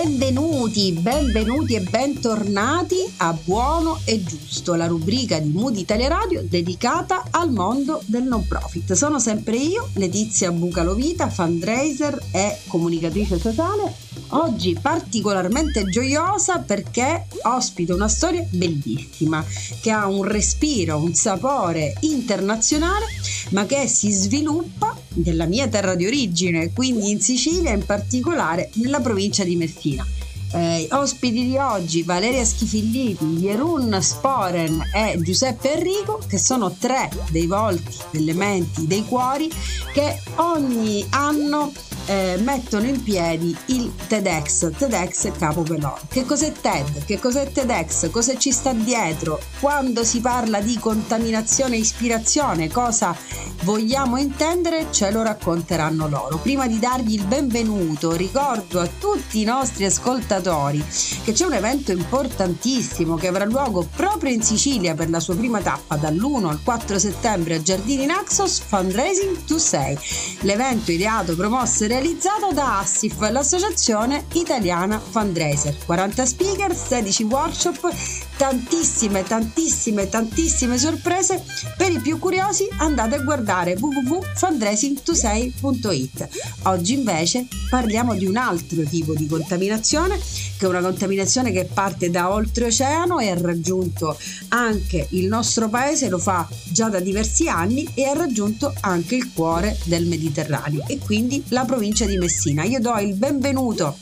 Benvenuti, benvenuti e bentornati a Buono e Giusto, la rubrica di Moody Italia Radio dedicata al mondo del non profit. Sono sempre io, Letizia Bucalovita, fundraiser e comunicatrice sociale. Oggi particolarmente gioiosa perché ospito una storia bellissima che ha un respiro, un sapore internazionale, ma che si sviluppa nella mia terra di origine, quindi in Sicilia, in particolare nella provincia di Messina. Eh, ospiti di oggi Valeria Schifilliti, Jerun Sporen e Giuseppe Enrico che sono tre dei volti, delle menti, dei cuori che ogni anno eh, mettono in piedi il TEDx, TEDx Capo Pelon. Che cos'è TED? Che cos'è TEDx? Cosa ci sta dietro? Quando si parla di contaminazione e ispirazione, cosa vogliamo intendere? Ce lo racconteranno loro. Prima di dargli il benvenuto, ricordo a tutti i nostri ascoltatori che c'è un evento importantissimo che avrà luogo proprio in Sicilia per la sua prima tappa dall'1 al 4 settembre a Giardini Naxos Fundraising to Say. L'evento ideato, promosso e realizzato da Assif, l'associazione italiana fundraiser. 40 speaker, 16 workshop, tantissime, tantissime, tantissime sorprese. Per i più curiosi andate a guardare www.fundraising26.it. Oggi invece parliamo di un altro tipo di contaminazione, che è una contaminazione che parte da oltreoceano e ha raggiunto anche il nostro paese, lo fa già da diversi anni e ha raggiunto anche il cuore del Mediterraneo e quindi la provincia di Messina. Io do il benvenuto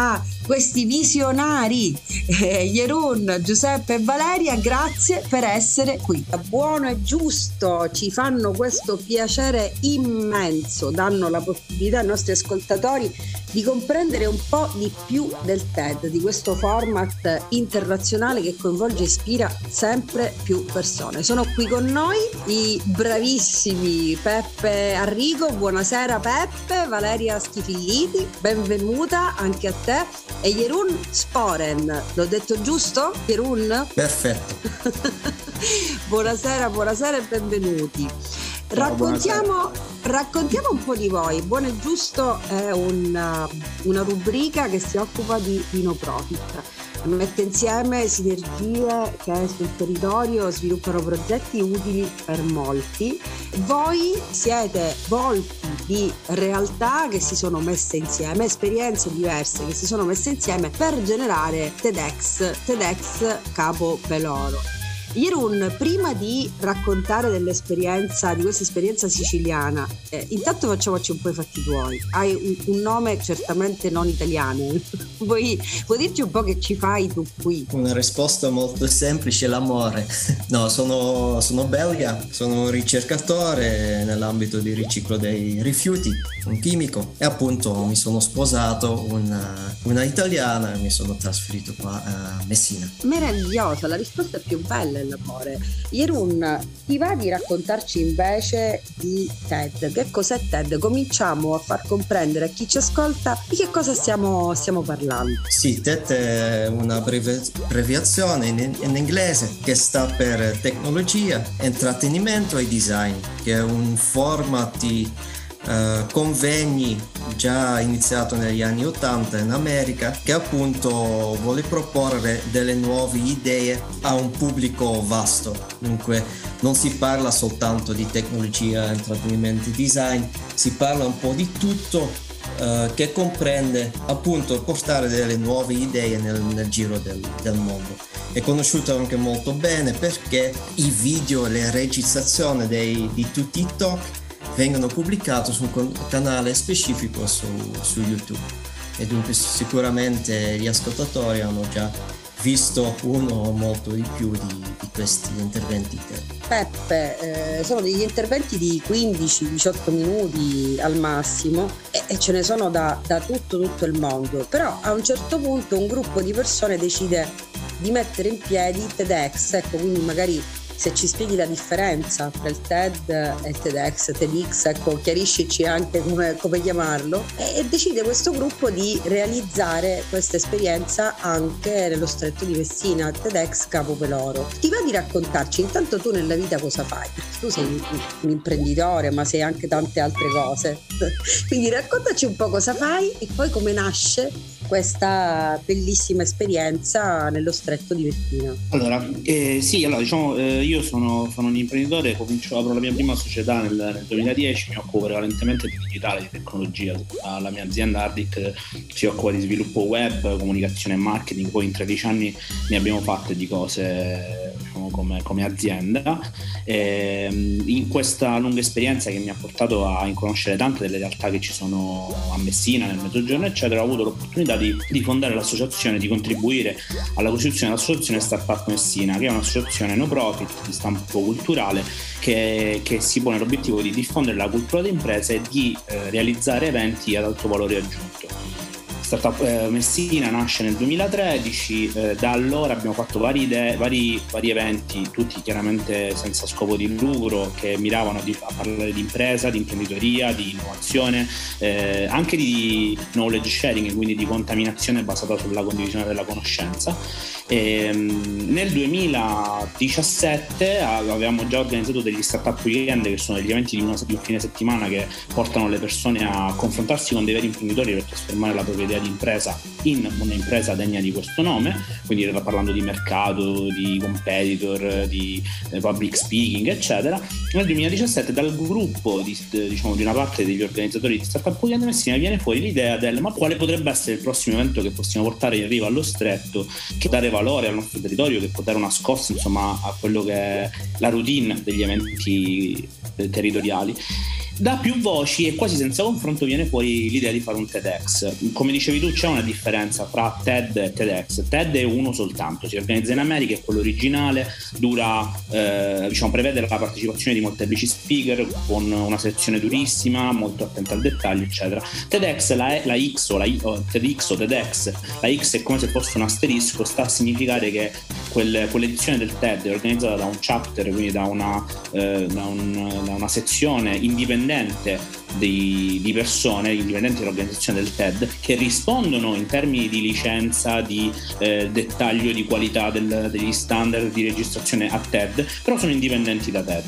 a questi visionari, eh, Jerun, Giuseppe e Valeria, grazie per essere qui. Buono e giusto, ci fanno questo piacere immenso, danno la possibilità ai nostri ascoltatori di comprendere un po' di più del TED, di questo format internazionale che coinvolge e ispira sempre più persone. Sono qui con noi i bravissimi Peppe Arrigo, buonasera Peppe, Valeria Schifilliti, benvenuta anche a te e Jerun Sporen. L'ho detto giusto? Jerun? Perfetto. buonasera, buonasera e benvenuti. Raccontiamo, raccontiamo, un po' di voi. Buono e giusto è una, una rubrica che si occupa di, di no profit mette insieme sinergie che sul territorio sviluppano progetti utili per molti. Voi siete volti di realtà che si sono messe insieme, esperienze diverse che si sono messe insieme per generare TEDx, TEDx Capo Peloro. Irun, prima di raccontare dell'esperienza, di questa esperienza siciliana, eh, intanto facciamoci un po' i fatti tuoi. Hai un, un nome certamente non italiano. Vuoi, vuoi, dirci un po' che ci fai tu qui? Una risposta molto semplice, l'amore. No, sono, sono belga, sono un ricercatore nell'ambito di riciclo dei rifiuti, un chimico e appunto mi sono sposato una, una italiana e mi sono trasferito qua a Messina. Meravigliosa, la risposta più bella dell'amore. Irun, ti va di raccontarci invece di TED? Che cos'è TED? Cominciamo a far comprendere a chi ci ascolta di che cosa stiamo, stiamo parlando. Sì, TED è una abbreviazione in, in inglese che sta per tecnologia, intrattenimento e design, che è un format di Uh, convegni già iniziato negli anni 80 in America che appunto vuole proporre delle nuove idee a un pubblico vasto. Dunque non si parla soltanto di tecnologia, intrattenimento e design, si parla un po' di tutto uh, che comprende appunto portare delle nuove idee nel, nel giro del, del mondo è conosciuto anche molto bene perché i video e le registrazioni dei, di tutti i talk vengono pubblicati su un canale specifico su, su YouTube e dunque sicuramente gli ascoltatori hanno già visto uno o molto di più di, di questi interventi. Peppe, eh, sono degli interventi di 15-18 minuti al massimo e, e ce ne sono da, da, tutto, tutto il mondo, però a un certo punto un gruppo di persone decide di mettere in piedi TEDx, ecco quindi magari se ci spieghi la differenza tra il TED e il TEDx, TEDx, ecco, chiariscici anche come, come chiamarlo, e, e, decide questo gruppo di realizzare questa esperienza anche nello stretto di Messina, TEDx Capo Peloro. Ti va di raccontarci intanto tu nella vita cosa fai? Perché tu sei un imprenditore, ma sei anche tante altre cose. Quindi raccontaci un po' cosa fai e poi come nasce questa bellissima esperienza nello stretto di Messina. Allora, eh, sì, allora diciamo, eh, io sono, sono, un imprenditore, comincio, apro la mia prima società nel, nel, 2010, mi occupo prevalentemente di digitale, di tecnologia, la mia azienda Ardic si occupa di sviluppo web, comunicazione e marketing, poi in 13 anni ne abbiamo fatte di cose diciamo, come, come, azienda. E, ehm, in questa lunga esperienza che mi ha portato a conoscere tante delle realtà che ci sono a Messina, nel Mezzogiorno, eccetera, ho avuto l'opportunità di, di fondare l'associazione, di contribuire alla costituzione dell'associazione Startup Messina, che è un'associazione no profit di stampo culturale che, che si pone l'obiettivo di diffondere la cultura d'impresa e di eh, realizzare eventi ad alto valore aggiunto. Startup eh, Messina nasce nel 2013, eh, da allora abbiamo fatto vari, idee, vari, vari, eventi, tutti chiaramente senza scopo di lucro, che miravano di, a parlare di impresa, di imprenditoria, di innovazione, eh, anche di knowledge sharing, quindi di contaminazione basata sulla condivisione della conoscenza. E, ehm, nel 2017 avevamo già organizzato degli startup weekend che sono degli eventi di, una, di un fine settimana che portano le persone a confrontarsi con dei veri imprenditori per trasformare la propria idea idea di impresa in un'impresa degna di questo nome, quindi parlando di mercato, di competitor, di eh, public speaking, eccetera. Nel 2017 dal gruppo di, diciamo, di una parte degli organizzatori di Startup Weekend Messina viene fuori l'idea del ma quale potrebbe essere il prossimo evento che possiamo portare in riva allo stretto, che dare valore al nostro territorio, che può dare una scossa insomma a quello che è la routine degli eventi eh, territoriali da più voci e quasi senza confronto viene fuori l'idea di fare un TEDx. Come dicevi tu, c'è una differenza tra TED e TEDx. TED è uno soltanto, si organizza in America, è quello originale, dura, eh, diciamo, prevede la partecipazione di molteplici speaker con una sezione durissima, molto attenta al dettaglio, eccetera. TEDx, la, la X o la o TEDx o TEDx, la X è come se fosse un asterisco, sta a significare che quel, quell'edizione del TED è organizzata da un chapter, quindi da una, eh, da un, da una sezione indipendente indipendente di, di, persone, indipendenti dall'organizzazione del TED, che rispondono in termini di licenza, di eh, dettaglio, di qualità del, degli standard di registrazione a TED, però sono indipendenti da TED.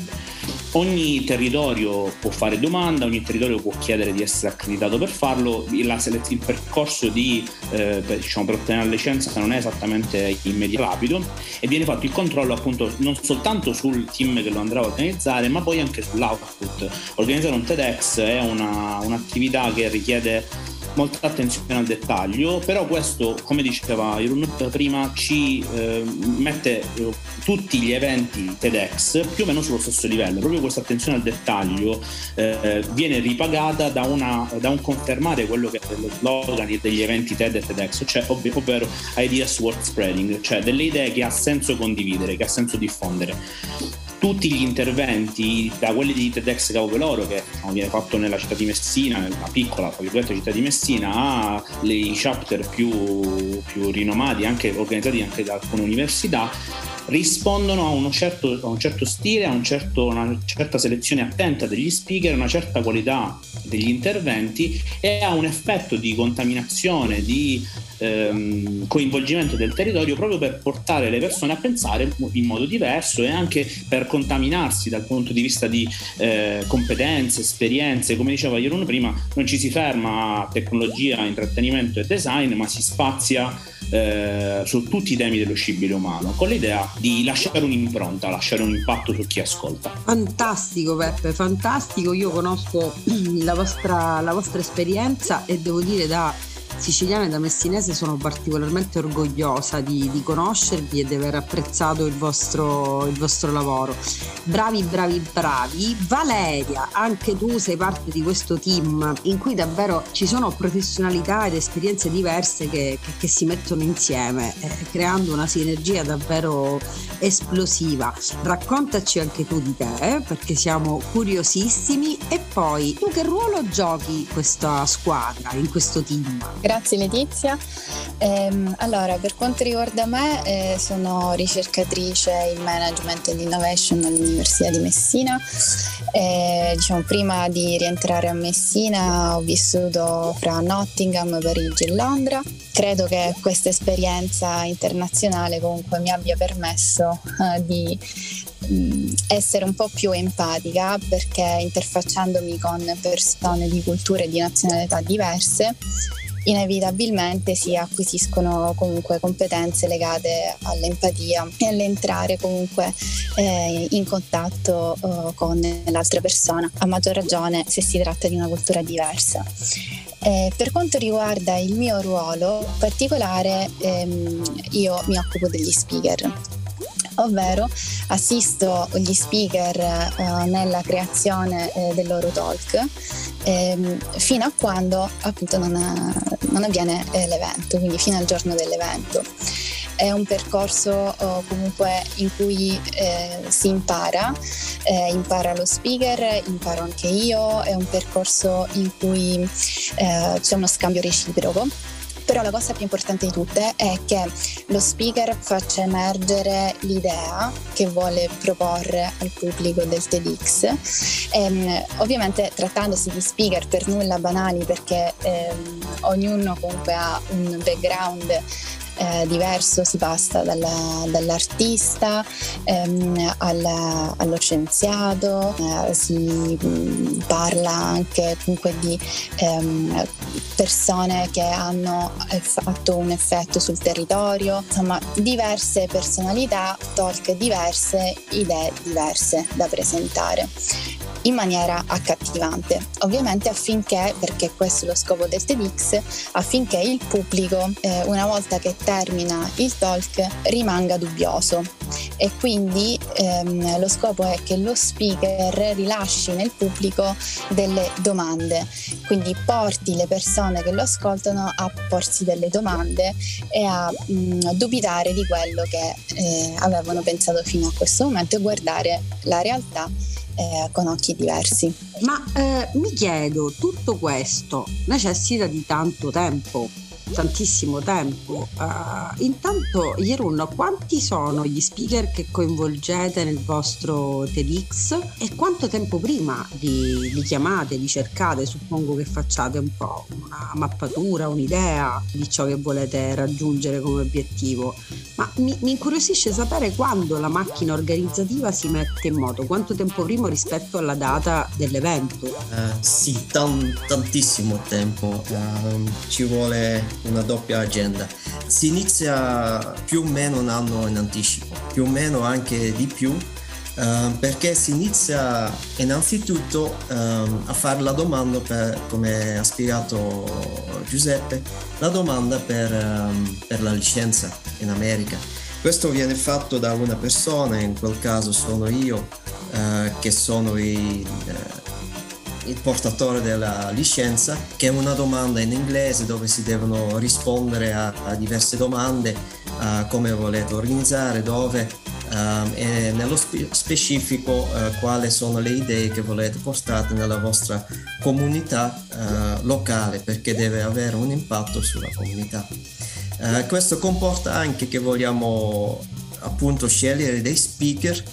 Ogni territorio può fare domanda, ogni territorio può chiedere di essere accreditato per farlo, il percorso di, eh, per, diciamo, per, ottenere la licenza non è esattamente immediato rapido e viene fatto il controllo appunto non soltanto sul team che lo andrà a organizzare ma poi anche sull'output. Organizzare un TEDx è una, un'attività che richiede molta attenzione al dettaglio, però questo, come diceva Irun prima, ci eh, mette eh, tutti gli eventi TEDx più o meno sullo stesso livello. Proprio questa attenzione al dettaglio eh, viene ripagata da, una, da, un confermare quello che è lo slogan degli eventi TED e TEDx, cioè, ovvero, ovvero ideas worth spreading, cioè delle idee che ha senso condividere, che ha senso diffondere tutti gli interventi, da quelli di TEDx Caupeloro che diciamo, viene fatto nella città di Messina, nella piccola città di Messina, ai chapter più, più rinomati, anche organizzati anche da alcune università, rispondono a, certo, a un certo stile, a un certo, una certa selezione attenta degli speaker, una certa qualità degli interventi e ha un effetto di contaminazione, di ehm, coinvolgimento del territorio proprio per portare le persone a pensare in modo diverso e anche per contaminarsi dal punto di vista di eh, competenze, esperienze. Come diceva Jeroen prima, non ci si ferma a tecnologia, intrattenimento e design, ma si spazia eh, su tutti i temi dello scibile umano, con l'idea di lasciare un'impronta, lasciare un impatto su chi ascolta. Fantastico Peppe, fantastico, io conosco la vostra, la vostra esperienza e devo dire da siciliana e da messinese sono particolarmente orgogliosa di, di conoscervi e di aver apprezzato il vostro, il vostro lavoro. Bravi, bravi, bravi. Valeria, anche tu sei parte di questo team in cui davvero ci sono professionalità ed esperienze diverse che, che, che si mettono insieme, eh, creando una sinergia davvero esplosiva. Raccontaci anche tu di te, perché siamo curiosissimi. E poi, tu che ruolo giochi questa squadra, in questo team? Grazie Letizia. Ehm, allora, per quanto riguarda me, eh, sono ricercatrice in management e innovation all'Università di Messina. Eh, diciamo, prima di rientrare a Messina ho vissuto fra Nottingham, Parigi e Londra. Credo che questa esperienza internazionale comunque mi abbia permesso eh, di mm, essere un po' più empatica perché interfacciandomi con persone di culture e di nazionalità diverse inevitabilmente si acquisiscono comunque competenze legate all'empatia e all'entrare comunque eh, in contatto eh, con l'altra persona, a maggior ragione se si tratta di una cultura diversa. Eh, per quanto riguarda il mio ruolo particolare, ehm, io mi occupo degli speaker ovvero assisto gli speaker eh, nella creazione eh, del loro talk ehm, fino a quando appunto non, non avviene eh, l'evento, quindi fino al giorno dell'evento. È un percorso oh, comunque in cui eh, si impara, eh, impara lo speaker, imparo anche io, è un percorso in cui eh, c'è uno scambio reciproco però la cosa più importante di tutte è che lo speaker faccia emergere l'idea che vuole proporre al pubblico del TEDx. Ehm, ovviamente trattandosi di speaker per nulla banali perché ehm, ognuno comunque ha un background eh, diverso, si passa dalla, dall'artista ehm, alla, allo scienziato, eh, si mm, parla anche comunque di ehm, persone che hanno fatto un effetto sul territorio, insomma diverse personalità, talk diverse, idee diverse da presentare in maniera accattivante. Ovviamente affinché, perché questo è lo scopo del TEDx, affinché il pubblico eh, una volta che termina il talk rimanga dubbioso e quindi ehm, lo scopo è che lo speaker rilasci nel pubblico delle domande, quindi porti le persone che lo ascoltano a porsi delle domande e a mh, mm, dubitare di quello che eh, avevano pensato fino a questo momento e guardare la realtà eh, con occhi diversi. Ma eh, mi chiedo, tutto questo necessita di tanto tempo? tantissimo tempo. Uh, intanto, Jerun, quanti sono gli speaker che coinvolgete nel vostro TEDx e quanto tempo prima li, li chiamate, li cercate? Suppongo che facciate un po' una mappatura, un'idea di ciò che volete raggiungere come obiettivo. Ma mi, mi incuriosisce sapere quando la macchina organizzativa si mette in moto, quanto tempo prima rispetto alla data dell'evento? Uh, sì, tan- tantissimo tempo. Uh, ci vuole una doppia agenda. Si inizia più o meno un anno in anticipo, più o meno anche di più, Uh, perché si inizia innanzitutto uh, a fare la domanda per, come ha spiegato Giuseppe, la domanda per, um, per, la licenza in America. Questo viene fatto da una persona, in quel caso sono io, uh, che sono i, il portatore della licenza, che è una domanda in inglese dove si devono rispondere a, a diverse domande, a come volete organizzare, dove uh, e nello spe- specifico uh, quali sono le idee che volete portare nella vostra comunità uh, locale perché deve avere un impatto sulla comunità. Questo comporta anche che vogliamo appunto scegliere dei speaker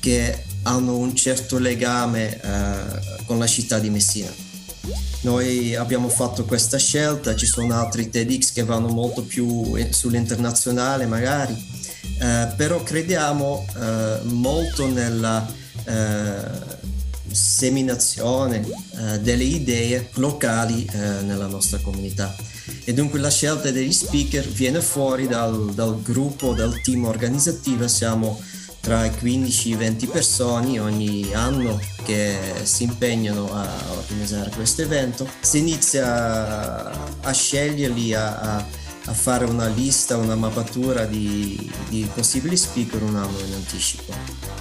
che hanno un certo legame eh, con la città di Messina. Noi abbiamo fatto questa scelta, ci sono altri TEDx che vanno molto più sull'internazionale magari, eh, però crediamo eh, molto nella eh, seminazione eh, delle idee locali eh, nella nostra comunità e dunque la scelta degli speaker viene fuori dal, dal gruppo, dal team organizzativo, siamo tra 15 e 20 persone ogni anno che si impegnano a organizzare questo evento. Si inizia a sceglierli, a, a, a fare una lista, una mappatura di, di, possibili speaker un anno in anticipo.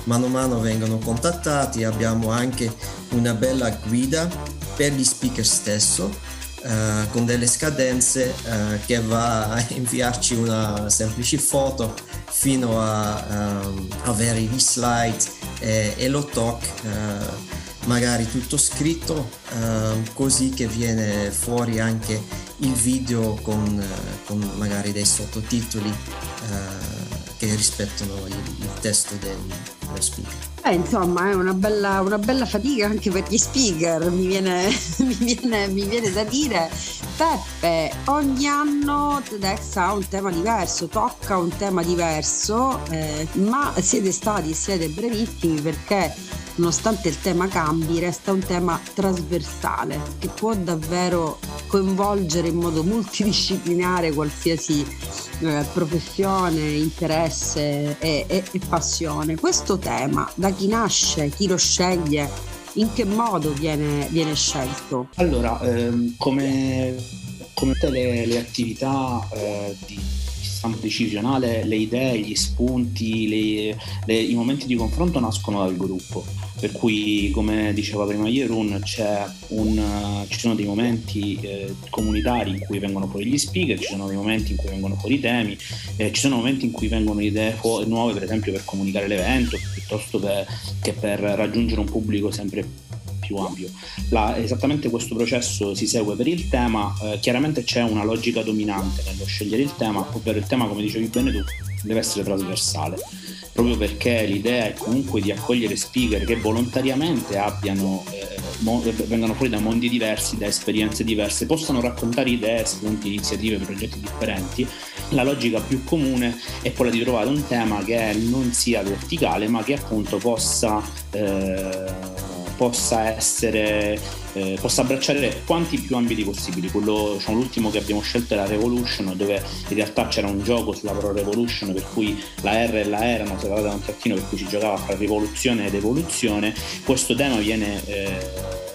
Mano a mano vengono contattati, abbiamo anche una bella guida per gli speaker stesso Uh, con delle scadenze uh, che va a inviarci una semplice foto fino a um, avere gli slide e, e lo talk uh, magari tutto scritto così che viene fuori anche il video con, con magari dei sottotitoli che rispettano il, il testo del, dello speaker. Eh, insomma, è una bella, una bella, fatica anche per gli speaker, mi viene, mi viene, mi viene da dire. Peppe, ogni anno TEDx ha un tema diverso, tocca un tema diverso, eh, ma siete stati, siete brevissimi perché nonostante il tema cambi, resta un tema trasversale che può davvero coinvolgere in modo multidisciplinare qualsiasi eh, professione, interesse e, e, e passione. Questo tema, da chi nasce, chi lo sceglie, in che modo viene, viene scelto? Allora, ehm, come, come, tutte le, le attività eh, di stampo decisionale, le idee, gli spunti, le, le, i momenti di confronto nascono dal gruppo. Per cui, come diceva prima Jerun, un, ci sono dei momenti eh, comunitari in cui vengono fuori gli speaker, ci sono dei momenti in cui vengono fuori i temi, eh, ci sono momenti in cui vengono idee fu- nuove, per esempio per comunicare l'evento, piuttosto per, che per raggiungere un pubblico sempre più più ampio. La, esattamente questo processo si segue per il tema, eh, chiaramente c'è una logica dominante nello scegliere il tema, ovvero il tema, come dicevi bene tu, deve essere trasversale proprio perché l'idea è comunque di accogliere speaker che volontariamente abbiano, eh, mo- vengano fuori da mondi diversi, da esperienze diverse, possano raccontare idee, spunti, iniziative, progetti differenti. La logica più comune è quella di trovare un tema che non sia verticale, ma che appunto possa eh, possa essere eh, possa abbracciare quanti più ambiti possibili. Quello, diciamo, l'ultimo che abbiamo scelto era Revolution, dove in realtà c'era un gioco sulla parola Revolution, per cui la R e la E erano separate da un trattino, per cui si giocava fra rivoluzione ed evoluzione. Questo tema viene eh,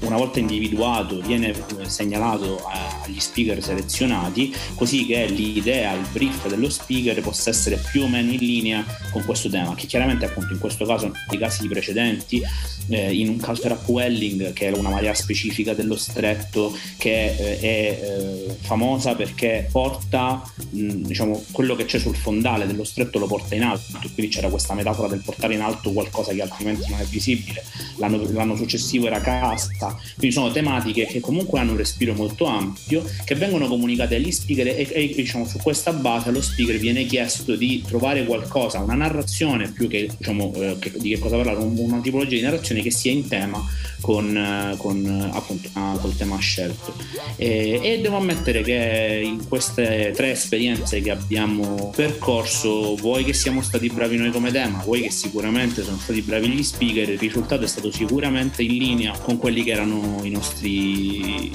una volta individuato viene eh, segnalato agli speaker selezionati così che l'idea, il brief dello speaker possa essere più o meno in linea con questo tema che chiaramente appunto in questo caso nei casi precedenti eh, in un culture upwelling che è una marea specifica dello stretto che eh, è eh, famosa perché porta mh, diciamo quello che c'è sul fondale dello stretto lo porta in alto quindi c'era questa metafora del portare in alto qualcosa che altrimenti non è visibile. L'anno, l'anno successivo era casta quindi sono tematiche che comunque hanno un respiro molto ampio, che vengono comunicate agli speaker e, e diciamo, su questa base allo speaker viene chiesto di trovare qualcosa, una narrazione più che, diciamo, eh, che di che cosa parlare, una tipologia di narrazione che sia in tema con, eh, con appunto ah, col tema scelto. E, e devo ammettere che in queste tre esperienze che abbiamo percorso, vuoi che siamo stati bravi noi come tema, vuoi che sicuramente sono stati bravi gli speaker, il risultato è stato sicuramente in linea con quelli che erano i nostri,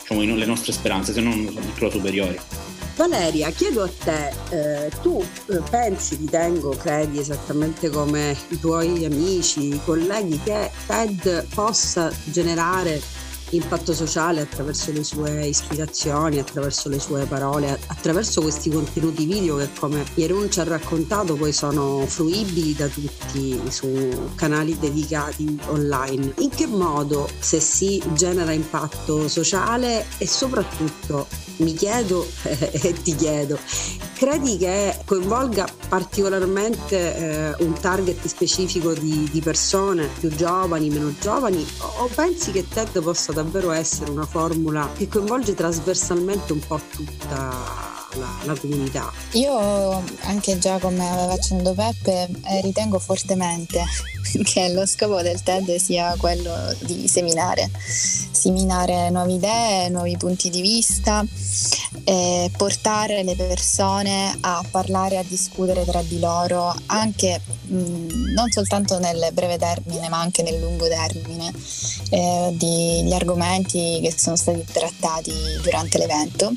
diciamo, le nostre speranze, se non addirittura superiori. Valeria, chiedo a te, eh, tu eh, pensi, ritengo, credi esattamente come i tuoi amici, i colleghi, che TED possa generare impatto sociale attraverso le sue ispirazioni, attraverso le sue parole, attraverso questi contenuti video che come Pierun ci ha raccontato poi sono fruibili da tutti su canali dedicati online. In che modo se si genera impatto sociale e soprattutto mi chiedo e ti chiedo, credi che coinvolga particolarmente eh, un target specifico di, di, persone più giovani, meno giovani o pensi che TED possa davvero essere una formula che coinvolge trasversalmente un po' tutta la, la, comunità. Io anche già come aveva accennato Peppe eh, ritengo fortemente che lo scopo del TED sia quello di seminare, seminare nuove idee, nuovi punti di vista, eh, portare le persone a parlare, a discutere tra di loro anche mh, non soltanto nel breve termine ma anche nel lungo termine eh, degli argomenti che sono stati trattati durante l'evento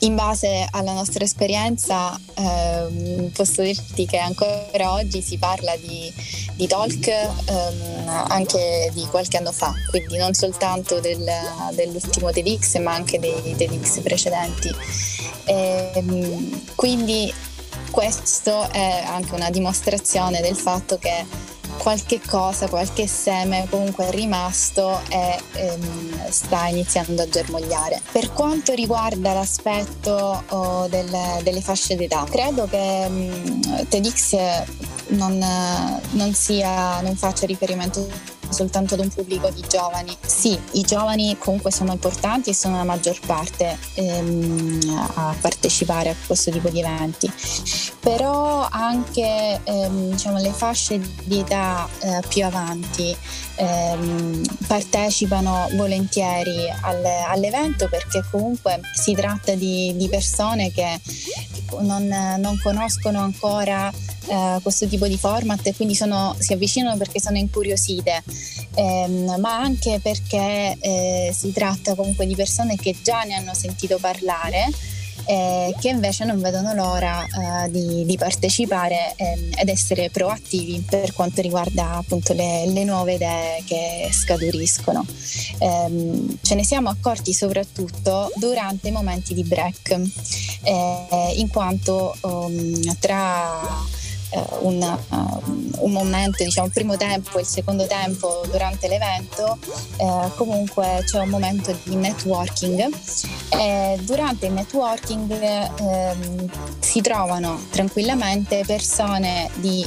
in base alla nostra esperienza ehm, posso dirti che ancora oggi si parla di, di talk ehm, anche di qualche anno fa, quindi non soltanto del, dell'ultimo TEDx ma anche dei TEDx precedenti. E, ehm, quindi questo è anche una dimostrazione del fatto che qualche cosa, qualche seme comunque è rimasto e ehm, sta iniziando a germogliare. Per quanto riguarda l'aspetto oh, del, delle fasce d'età, credo che mh, mm, TEDx non, non, sia, non faccia riferimento soltanto ad un pubblico di giovani. Sì, i giovani comunque sono importanti e sono la maggior parte ehm, a partecipare a questo tipo di eventi, però anche ehm, diciamo, le fasce di età eh, più avanti ehm, partecipano volentieri al, all'evento perché comunque si tratta di, di persone che non, non conoscono ancora eh, questo tipo di format e quindi sono, si avvicinano perché sono incuriosite, ehm, ma anche perché eh, si tratta comunque di persone che già ne hanno sentito parlare eh, che invece non vedono l'ora eh, di, di, partecipare eh, ed essere proattivi per quanto riguarda appunto le, le nuove idee che scaturiscono. Ehm, ce ne siamo accorti soprattutto durante i momenti di break, eh, in quanto um, tra uh, un, uh, un, momento, diciamo il primo tempo e il secondo tempo durante l'evento, uh, comunque c'è un momento di networking. E durante il networking ehm, si trovano tranquillamente persone di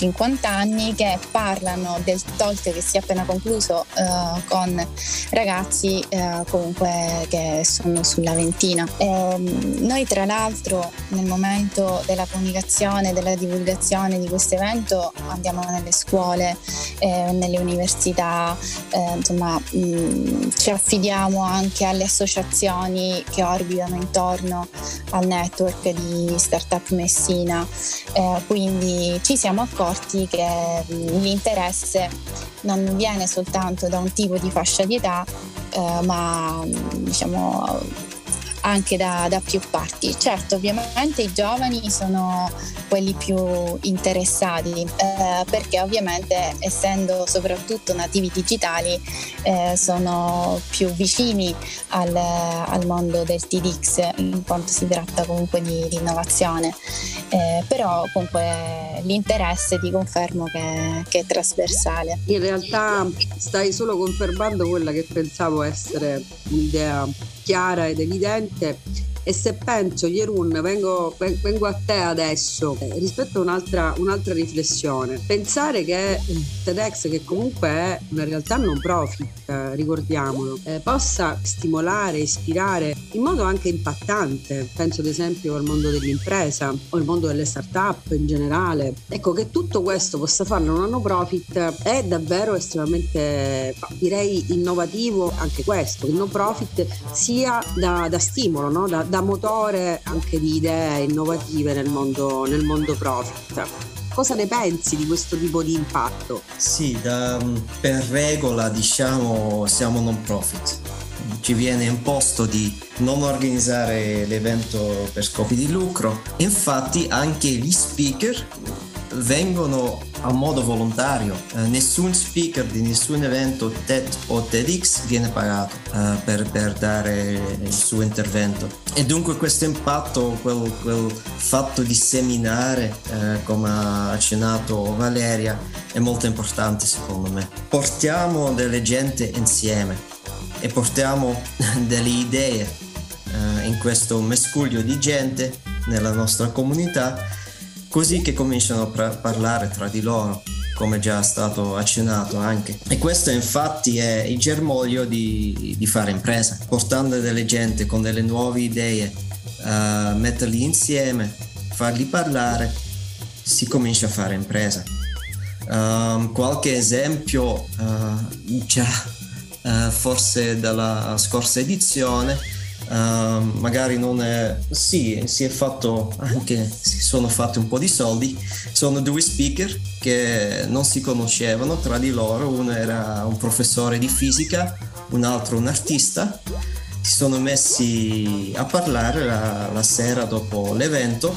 50 anni che parlano del talk che si è appena concluso uh, con ragazzi uh, comunque che sono sulla ventina. E, ehm, noi tra l'altro nel momento della comunicazione, della divulgazione di questo evento andiamo nelle scuole, eh, nelle università, eh, insomma mh, mm, ci affidiamo anche alle associazioni che orbitano intorno al network di Startup Messina, eh, quindi ci siamo accorti che mm, l'interesse non viene soltanto da un tipo di fascia di età, eh, ma mm, diciamo anche da, da, più parti. Certo, ovviamente i giovani sono quelli più interessati eh, perché ovviamente essendo soprattutto nativi digitali eh, sono più vicini al, al, mondo del TDX in quanto si tratta comunque di, di innovazione. Eh, però comunque l'interesse ti confermo che, che è trasversale. In realtà stai solo confermando quella che pensavo essere un'idea chiara ed evidente e se penso, Jerun, vengo, vengo a te adesso eh, rispetto a un'altra, un'altra, riflessione. Pensare che TEDx, che comunque è una realtà non profit, eh, ricordiamolo, eh, possa stimolare, ispirare in modo anche impattante, penso ad esempio al mondo dell'impresa o al mondo delle start-up in generale. Ecco che tutto questo possa farlo una no profit è davvero estremamente, direi, innovativo anche questo, il no profit sia da, da stimolo, no? da, da motore anche di idee innovative nel mondo, nel mondo profit. Cosa ne pensi di questo tipo di impatto? Sì, da, per regola diciamo siamo non profit. Ci viene imposto di non organizzare l'evento per scopi di lucro. Infatti anche gli speaker vengono a modo volontario. Eh, nessun speaker di nessun evento TED o TEDx viene pagato eh, per, per, dare il suo intervento. E dunque questo impatto, quel, quel fatto di seminare, eh, come ha accennato Valeria, è molto importante secondo me. Portiamo delle gente insieme e portiamo delle idee eh, in questo mescuglio di gente nella nostra comunità così che cominciano a parlare tra di loro come già stato accennato anche. E questo infatti è il germoglio di, di fare impresa, portando delle gente con delle nuove idee, uh, metterli insieme, farli parlare, si comincia a fare impresa. Um, qualche esempio uh, già uh, forse dalla scorsa edizione Uh, magari non è sì si è fatto anche si sono fatti un po' di soldi. Sono due speaker che non si conoscevano tra di loro. Uno era un professore di fisica un altro un artista. Si sono messi a parlare la, la sera dopo l'evento.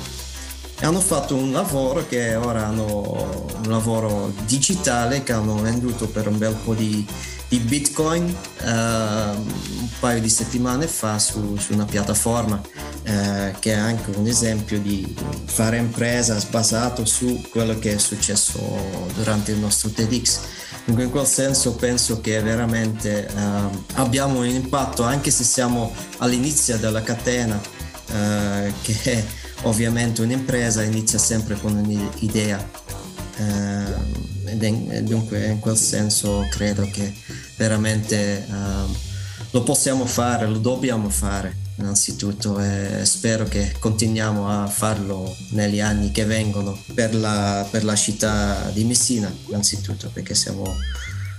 E hanno fatto un lavoro che ora hanno un lavoro digitale che hanno venduto per un bel po' di di Bitcoin uh, un paio di settimane fa su, su una piattaforma uh, che è anche un esempio di fare impresa basato su quello che è successo durante il nostro TEDx. in quel senso penso che veramente uh, abbiamo un impatto anche se siamo all'inizio della catena che è ovviamente un'impresa inizia sempre con un'idea e dunque in quel senso credo che veramente uh, lo possiamo fare, lo dobbiamo fare innanzitutto e spero che continuiamo a farlo negli anni che vengono per la, per la città di Messina innanzitutto perché siamo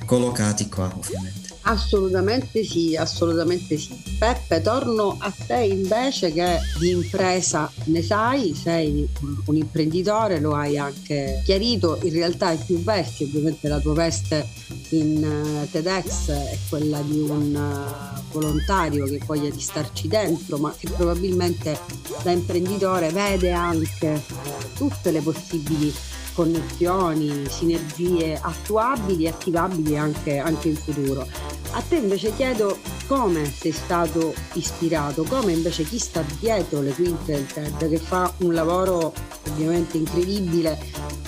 collocati qua ovviamente. Assolutamente sì, assolutamente sì. Peppe, torno a te invece che di impresa ne sai, sei un imprenditore, lo hai anche chiarito, in realtà i più vesti, ovviamente la tua veste in uh, TEDx è quella di un uh, volontario che voglia di starci dentro, ma che probabilmente da imprenditore vede anche uh, tutte le possibili connessioni, sinergie attuabili e attivabili anche, anche in futuro. A te invece chiedo come sei stato ispirato, come invece chi sta dietro le quinte del TED, che fa un lavoro ovviamente incredibile,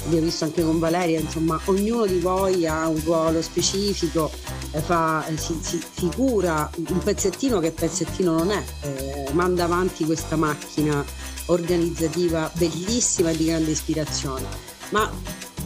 abbiamo visto anche con Valeria, insomma ognuno di voi ha un ruolo specifico, eh, fa, eh, si, si, si, cura un pezzettino che pezzettino non è, eh, manda avanti questa macchina organizzativa bellissima e di grande ispirazione ma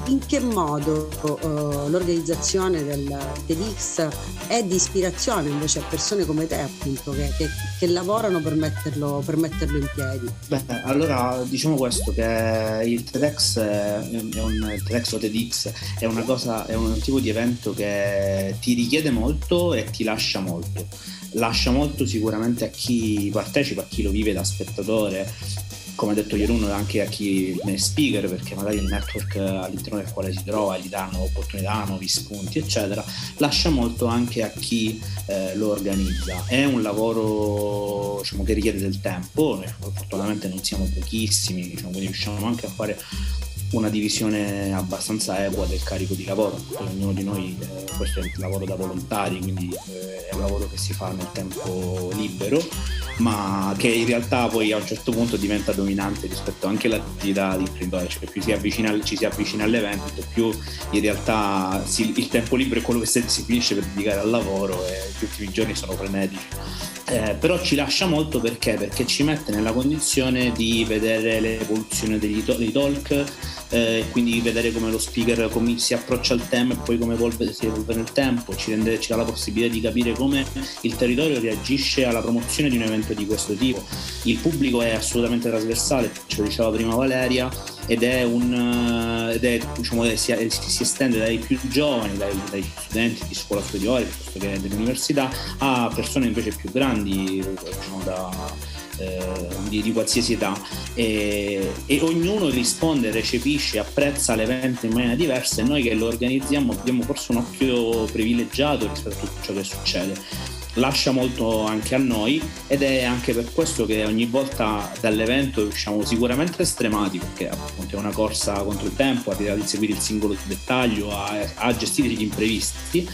in che modo uh, l'organizzazione del TEDx è di ispirazione invece a persone come te appunto che, che, che lavorano per metterlo, per metterlo, in piedi? Beh, allora diciamo questo che il TEDx è un TEDx o TEDx è una cosa, è un tipo di evento che ti richiede molto e ti lascia molto lascia molto sicuramente a chi partecipa, a chi lo vive da spettatore come ha detto Jeroen anche a chi è speaker perché magari il network all'interno del quale si trova gli danno opportunità, nuovi spunti eccetera lascia molto anche a chi eh, lo organizza è un lavoro diciamo, che richiede del tempo noi fortunatamente non siamo pochissimi diciamo, quindi riusciamo anche a fare una divisione abbastanza equa del carico di lavoro. Ognuno di noi eh, questo è il lavoro da volontari, quindi eh, è un lavoro che si fa nel tempo libero, ma che in realtà poi a un certo punto diventa dominante rispetto anche all'attività di imprenditore, cioè più si avvicina, ci si avvicina all'evento, più in realtà si, il tempo libero è quello che si, si finisce per dedicare al lavoro e gli ultimi giorni sono frenetici. Eh, però ci lascia molto perché? Perché ci mette nella condizione di vedere l'evoluzione degli to- dei talk, eh, quindi vedere come lo speaker come si approccia al tema e poi come evolve, si evolve nel tempo, ci, rende, ci dà la possibilità di capire come il territorio reagisce alla promozione di un evento di questo tipo. Il pubblico è assolutamente trasversale, ce lo diceva prima Valeria, ed è un ed è, diciamo, si, si, estende dai più giovani, dai, dai, studenti di scuola superiore piuttosto che dell'università, a persone invece più grandi, diciamo da eh, di, di, qualsiasi età e, e, ognuno risponde, recepisce, apprezza l'evento in maniera diversa e noi che lo organizziamo abbiamo forse un occhio privilegiato rispetto a tutto ciò che succede lascia molto anche a noi ed è anche per questo che ogni volta dall'evento usciamo sicuramente stremati perché appunto è una corsa contro il tempo, a seguire il singolo dettaglio, a, a gestire gli imprevisti,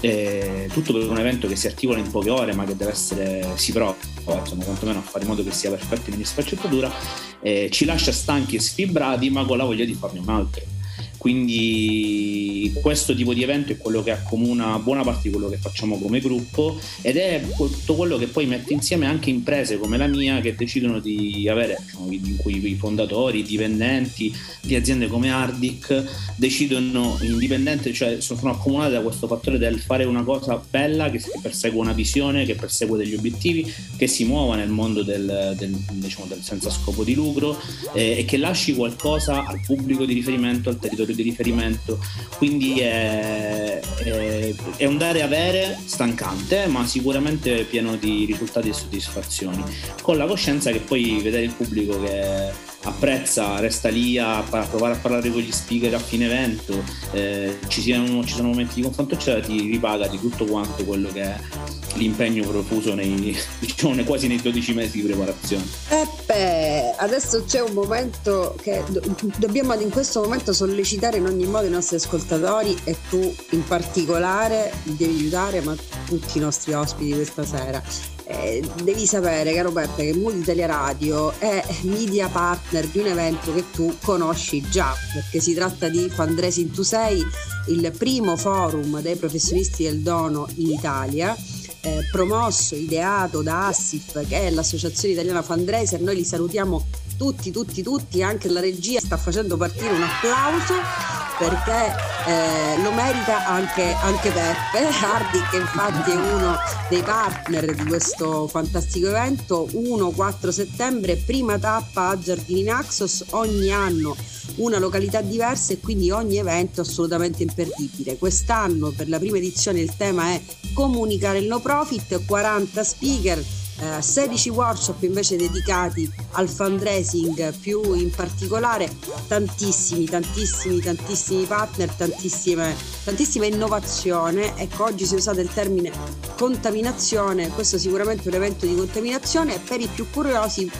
eh, tutto per un evento che si articola in poche ore ma che deve essere, si prova, insomma quantomeno a fare in modo che sia perfetto in ogni sfaccettatura, eh, ci lascia stanchi e sfibrati ma con la voglia di farne un altro. Quindi questo tipo di evento è quello che accomuna buona parte di quello che facciamo come gruppo ed è tutto quello che poi mette insieme anche imprese come la mia che decidono di avere, diciamo, in cui i fondatori, i dipendenti di aziende come Ardic decidono indipendente, cioè sono accomunate da questo fattore del fare una cosa bella che persegue una visione, che persegue degli obiettivi, che si muova nel mondo del, del, diciamo, del senza scopo di lucro eh, e che lasci qualcosa al pubblico di riferimento, al territorio di riferimento, quindi è, è, è un dare avere stancante, ma sicuramente pieno di risultati e soddisfazioni, con la coscienza che poi vedere il pubblico che apprezza, resta lì a, provare a parlare con gli speaker a fine evento, eh, ci, siano, ci, sono momenti di confronto, eccetera, ti ripaga di tutto quanto quello che è l'impegno profuso nei, diciamo, quasi nei 12 mesi di preparazione. Peppe, adesso c'è un momento che do- dobbiamo in questo momento sollecitare in ogni modo i nostri ascoltatori e tu in particolare devi aiutare ma tutti i nostri ospiti questa sera eh, devi sapere, caro Peppe, che Mood Italia Radio è media partner di un evento che tu conosci già, perché si tratta di Fundraising to Say, il primo forum dei professionisti del dono in Italia. Eh, promosso, ideato da Assif, che è l'associazione italiana fundraiser, noi li salutiamo tutti, tutti, tutti, anche la regia sta facendo partire un applauso perché eh, lo merita anche, anche Peppe Hardy che infatti è uno dei partner di questo fantastico evento. 1-4 settembre prima tappa a Giardini Naxos ogni anno una località diversa e quindi ogni evento assolutamente imperdibile. Quest'anno per la prima edizione il tema è comunicare il no profit, 40 speaker, 16 eh, workshop invece dedicati al fundraising più in particolare tantissimi tantissimi tantissimi partner tantissime, tantissima innovazione ecco oggi si è usato il termine contaminazione questo è sicuramente un evento di contaminazione per i più curiosi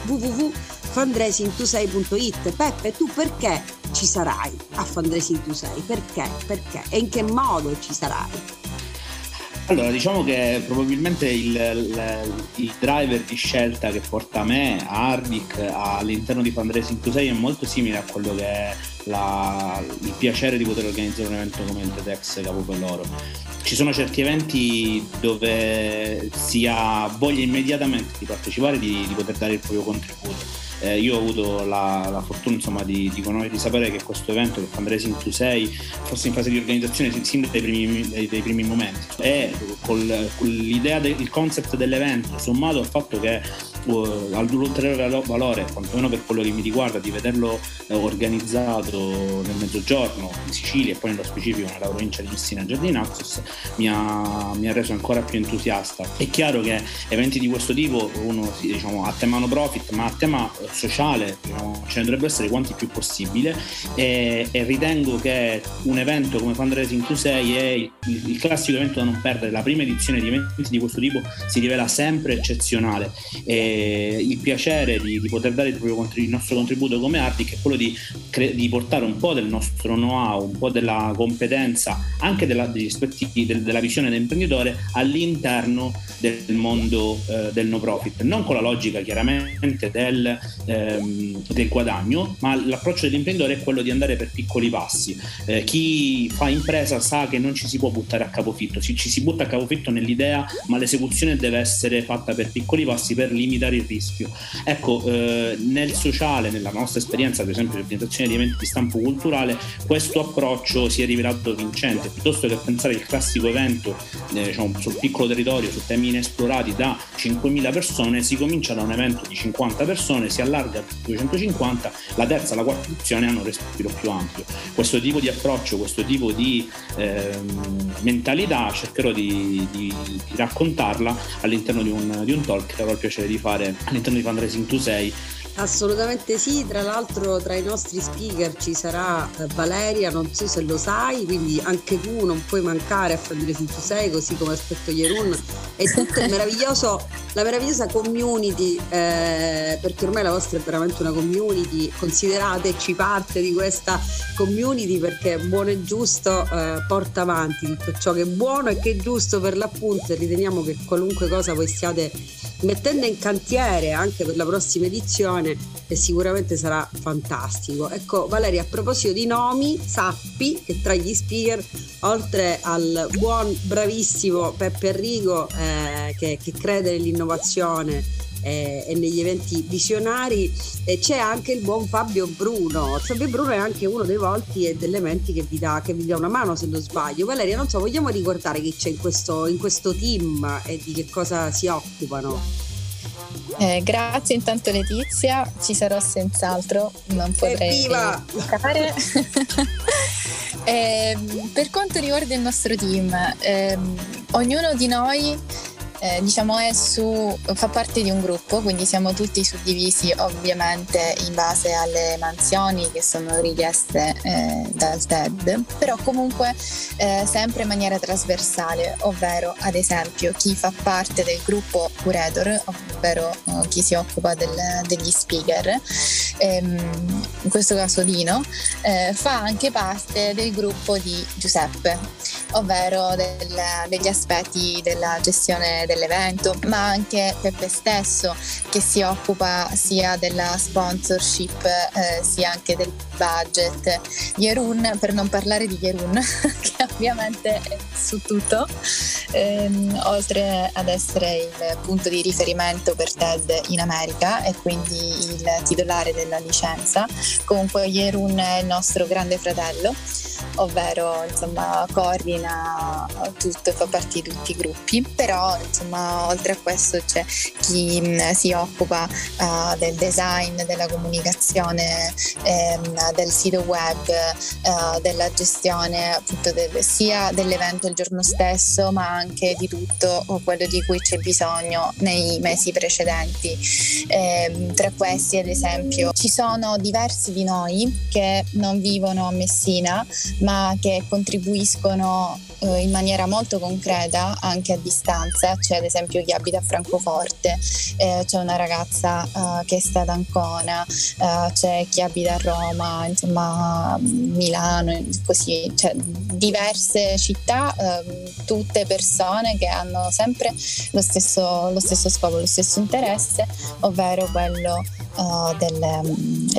www.fundraising26.it Peppe tu perché ci sarai a Fundraising 26 perché? perché? e in che modo ci sarai? Allora, diciamo che probabilmente il, il, il, driver di scelta che porta me, Ardic, all'interno di Fundraising 26 è molto simile a quello che è la, il piacere di poter organizzare un evento come il TEDx Capo per loro. Ci sono certi eventi dove si ha voglia immediatamente di partecipare, di, di poter dare il proprio contributo eh, io ho avuto la, la fortuna insomma, di, di, di, sapere che questo evento, che Fundraising to 6, fosse in fase di organizzazione sin dai primi, dai, dai primi momenti. E con l'idea del concept dell'evento sommato al fatto che uh, l'ulteriore valore, quantomeno per quello che mi riguarda, di vederlo uh, organizzato nel mezzogiorno in Sicilia e poi nello specifico nella provincia di Messina Giardinazzos mi mi ha reso ancora più entusiasta. È chiaro che eventi di questo tipo uno diciamo, a tema no profit ma a tema sociale diciamo, ce ne dovrebbe essere quanti più possibile. E, e, ritengo che un evento come Fundraising 6 è il, il, classico evento da non perdere. La prima edizione di eventi di questo tipo si rivela sempre eccezionale. E il piacere di, di poter dare il, il, nostro contributo come Ardic è quello di, di, portare un po' del nostro know-how un po' della competenza anche della, degli aspetti del, della visione dell'imprenditore all'interno del mondo eh, del no profit non con la logica chiaramente del ehm, del guadagno, ma l'approccio dell'imprenditore è quello di andare per piccoli passi. Eh, chi fa impresa sa che non ci si può buttare a capofitto, ci, ci si butta a capofitto nell'idea, ma l'esecuzione deve essere fatta per piccoli passi per limitare il rischio. Ecco, eh, nel sociale, nella nostra esperienza, per esempio, di organizzazione di eventi di stampo culturale, questo approccio si è rivelato vincente, piuttosto che pensare il classico evento eh, diciamo, sul piccolo territorio, su temi inesplorati da 5.000 persone, si comincia da un evento di 50 persone, si allarga a 250, la terza la quarta edizione hanno un respiro più ampio. Questo tipo di approccio, questo tipo di eh, mentalità cercherò di, di, di, raccontarla all'interno di un, di un talk che avrò il piacere di fare all'interno di Fundraising 26 Assolutamente sì, tra l'altro tra i nostri speaker ci sarà eh, Valeria, non so se lo sai, quindi anche tu non puoi mancare a Fabrile 6, così come aspetto Jerun. E meraviglioso, la meravigliosa community, eh, perché ormai la vostra è veramente una community, considerateci parte di questa community perché buono e giusto eh, porta avanti tutto ciò che è buono e che è giusto per l'appunto e riteniamo che qualunque cosa voi stiate mettendo in cantiere anche per la prossima edizione e sicuramente sarà fantastico. Ecco Valeria, a proposito di nomi, sappi che tra gli speaker, oltre al buon, bravissimo Peppe Enrico eh, che, che crede nell'innovazione eh, e negli eventi visionari e c'è anche il buon Fabio Bruno. Fabio Bruno è anche uno dei volti e degli elementi che vi, dà, che vi dà una mano se non sbaglio. Valeria, non so, vogliamo ricordare chi c'è in questo, in questo team e di che cosa si occupano? Eh, grazie intanto Letizia, ci sarò senz'altro, non potrei mancare. eh, per quanto riguarda il nostro team, ehm, ognuno di noi eh, diciamo su, fa parte di un gruppo, quindi siamo tutti suddivisi ovviamente in base alle mansioni che sono richieste eh, dal TED, però comunque eh, sempre in maniera trasversale, ovvero ad esempio chi fa parte del gruppo curator, ovvero eh, chi si occupa del, degli speaker, ehm, in questo caso Dino, eh, fa anche parte del gruppo di Giuseppe, ovvero del, degli aspetti della gestione dell'evento, ma anche Peppe stesso che si occupa sia della sponsorship eh, sia anche del budget. Yerun, per non parlare di Yerun, che ovviamente è su tutto, ehm, oltre ad essere il punto di riferimento per TED in America e quindi il titolare della licenza, comunque Yerun è il nostro grande fratello ovvero insomma coordina tutto fa parte di tutti i gruppi, però insomma oltre a questo c'è chi mh, si occupa uh, del design, della comunicazione, ehm, del sito web, uh, della gestione appunto del, sia dell'evento il giorno stesso ma anche di tutto quello di cui c'è bisogno nei mesi precedenti. Eh, tra questi ad esempio ci sono diversi di noi che non vivono a Messina ma che contribuiscono eh, in maniera molto concreta anche a distanza, c'è ad esempio chi abita a Francoforte, eh, c'è una ragazza eh, che sta ad Ancona, eh, c'è chi abita a Roma, insomma Milano, così, cioè diverse città, ehm, tutte persone che hanno sempre lo stesso, lo stesso scopo, lo stesso interesse, ovvero quello uh, del,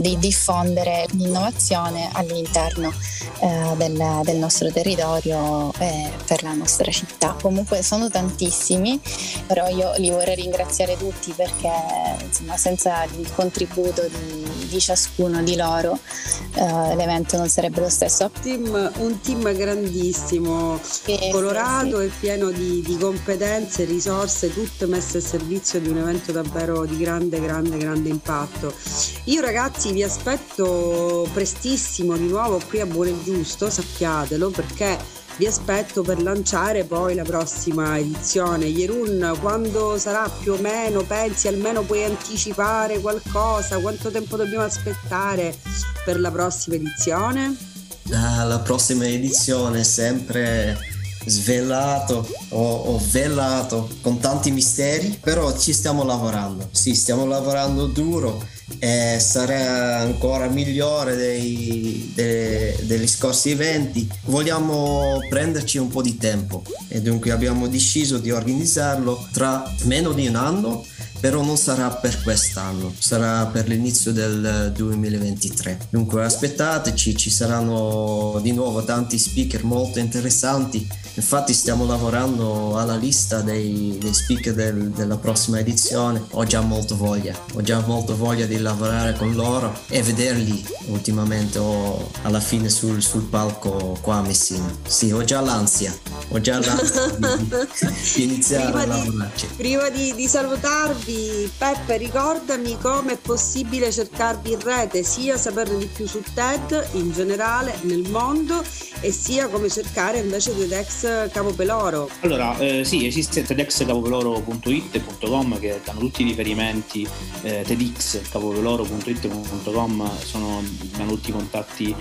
di diffondere l'innovazione all'interno uh, del, del, nostro territorio e per la nostra città. Comunque sono tantissimi, però io li vorrei ringraziare tutti perché insomma, senza il contributo di, di ciascuno di loro uh, l'evento non sarebbe lo stesso. Team, un team grandissimo, sì, colorato sì, e pieno di, di competenze, risorse, tutte messe a servizio di un evento davvero di grande, grande, grande impatto. Io ragazzi vi aspetto prestissimo di nuovo qui a Buono e Giusto, sappiatelo perché vi aspetto per lanciare poi la prossima edizione. Yerun, quando sarà più o meno? Pensi almeno puoi anticipare qualcosa? Quanto tempo dobbiamo aspettare per la prossima edizione? La prossima edizione sempre svelato o, o, velato con tanti misteri, però ci stiamo lavorando. Sì, stiamo lavorando duro e sarà ancora migliore dei, dei, degli scorsi eventi. Vogliamo prenderci un po' di tempo e dunque abbiamo deciso di organizzarlo tra meno di un anno però non sarà per quest'anno, sarà per l'inizio del 2023. Dunque aspettateci, ci saranno di nuovo tanti speaker molto interessanti Infatti stiamo lavorando alla lista dei, dei speaker del, della prossima edizione. Ho già molto voglia, ho già molto voglia di lavorare con loro e vederli ultimamente o alla fine sul, sul palco qua a Messina. Sì, ho già l'ansia, ho già l'ansia di, di, iniziare prima a lavorarci. Di, prima di, di salutarvi, Peppe, ricordami come è possibile cercarvi in rete, sia saperne di più su TED in generale nel mondo e sia come cercare invece TEDx Capopeloro? Allora, eh, sì, esiste tedxcapopeloro.it.com che danno tutti i riferimenti, eh, tedxcapopeloro.it.com sono, danno tutti i contatti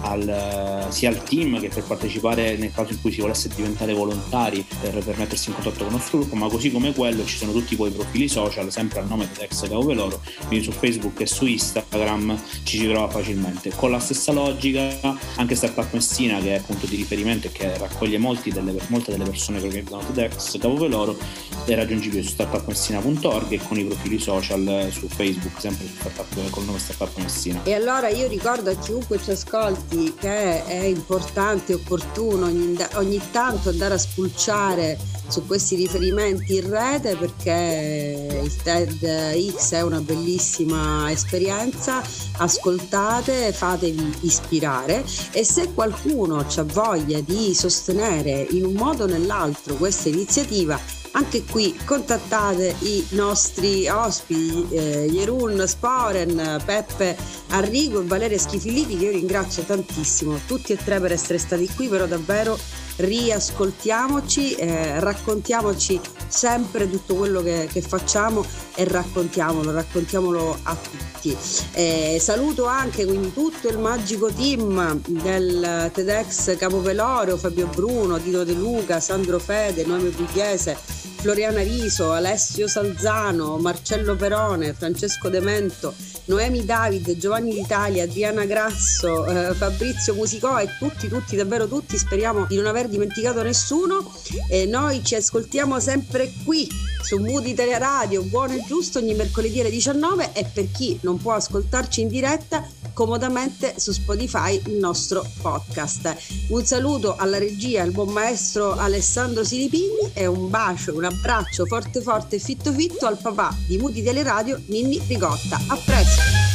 al, sia al team che per partecipare nel caso in cui si volesse diventare volontari per, per mettersi in contatto con nostro gruppo, ma così come quello ci sono tutti poi i profili social, sempre al nome TEDx Capopeloro, quindi su Facebook e su Instagram ci si trova facilmente. Con la stessa logica anche Startup Messina che è punto di riferimento e che raccoglie delle, molte delle persone che organizzano TEDx Capoveloro è raggiungibile su startupmessina.org e con i profili social su Facebook, sempre su startup, col nome Startup Messina. E allora io ricordo a chiunque ci ascolti che è importante e opportuno ogni, ogni tanto andare a spulciare su questi riferimenti in rete perché il TEDx è una bellissima esperienza, ascoltate, fatevi ispirare. E se qualcuno ha voglia di sostenere in un modo o nell'altro questa iniziativa anche qui contattate i nostri ospiti eh, Jerun Sporen, Peppe Arrigo e Valeria Schifiliti che io ringrazio tantissimo tutti e tre per essere stati qui però davvero riascoltiamoci, eh, raccontiamoci sempre tutto quello che, che, facciamo e raccontiamolo, raccontiamolo a tutti. Eh, saluto anche quindi tutto il magico team del TEDx Capovelorio, Fabio Bruno, Tito De Luca, Sandro Fede, Noemi Pugliese, Floriana Riso, Alessio Salzano, Marcello Perone, Francesco Demento, Noemi David, Giovanni d'Italia, Adriana Grasso, eh, Fabrizio Musicò e tutti, tutti, davvero tutti, speriamo di non aver dimenticato nessuno. E noi ci ascoltiamo sempre qui su Mood Italia Radio, buono e giusto, ogni mercoledì alle 19 e per chi non può ascoltarci in diretta, comodamente su Spotify il nostro podcast. Un saluto alla regia, al buon maestro Alessandro Silipigni e un bacio, un abbraccio forte forte e fitto fitto al papà di Mood Italia Radio, Ninni Rigotta. A presto!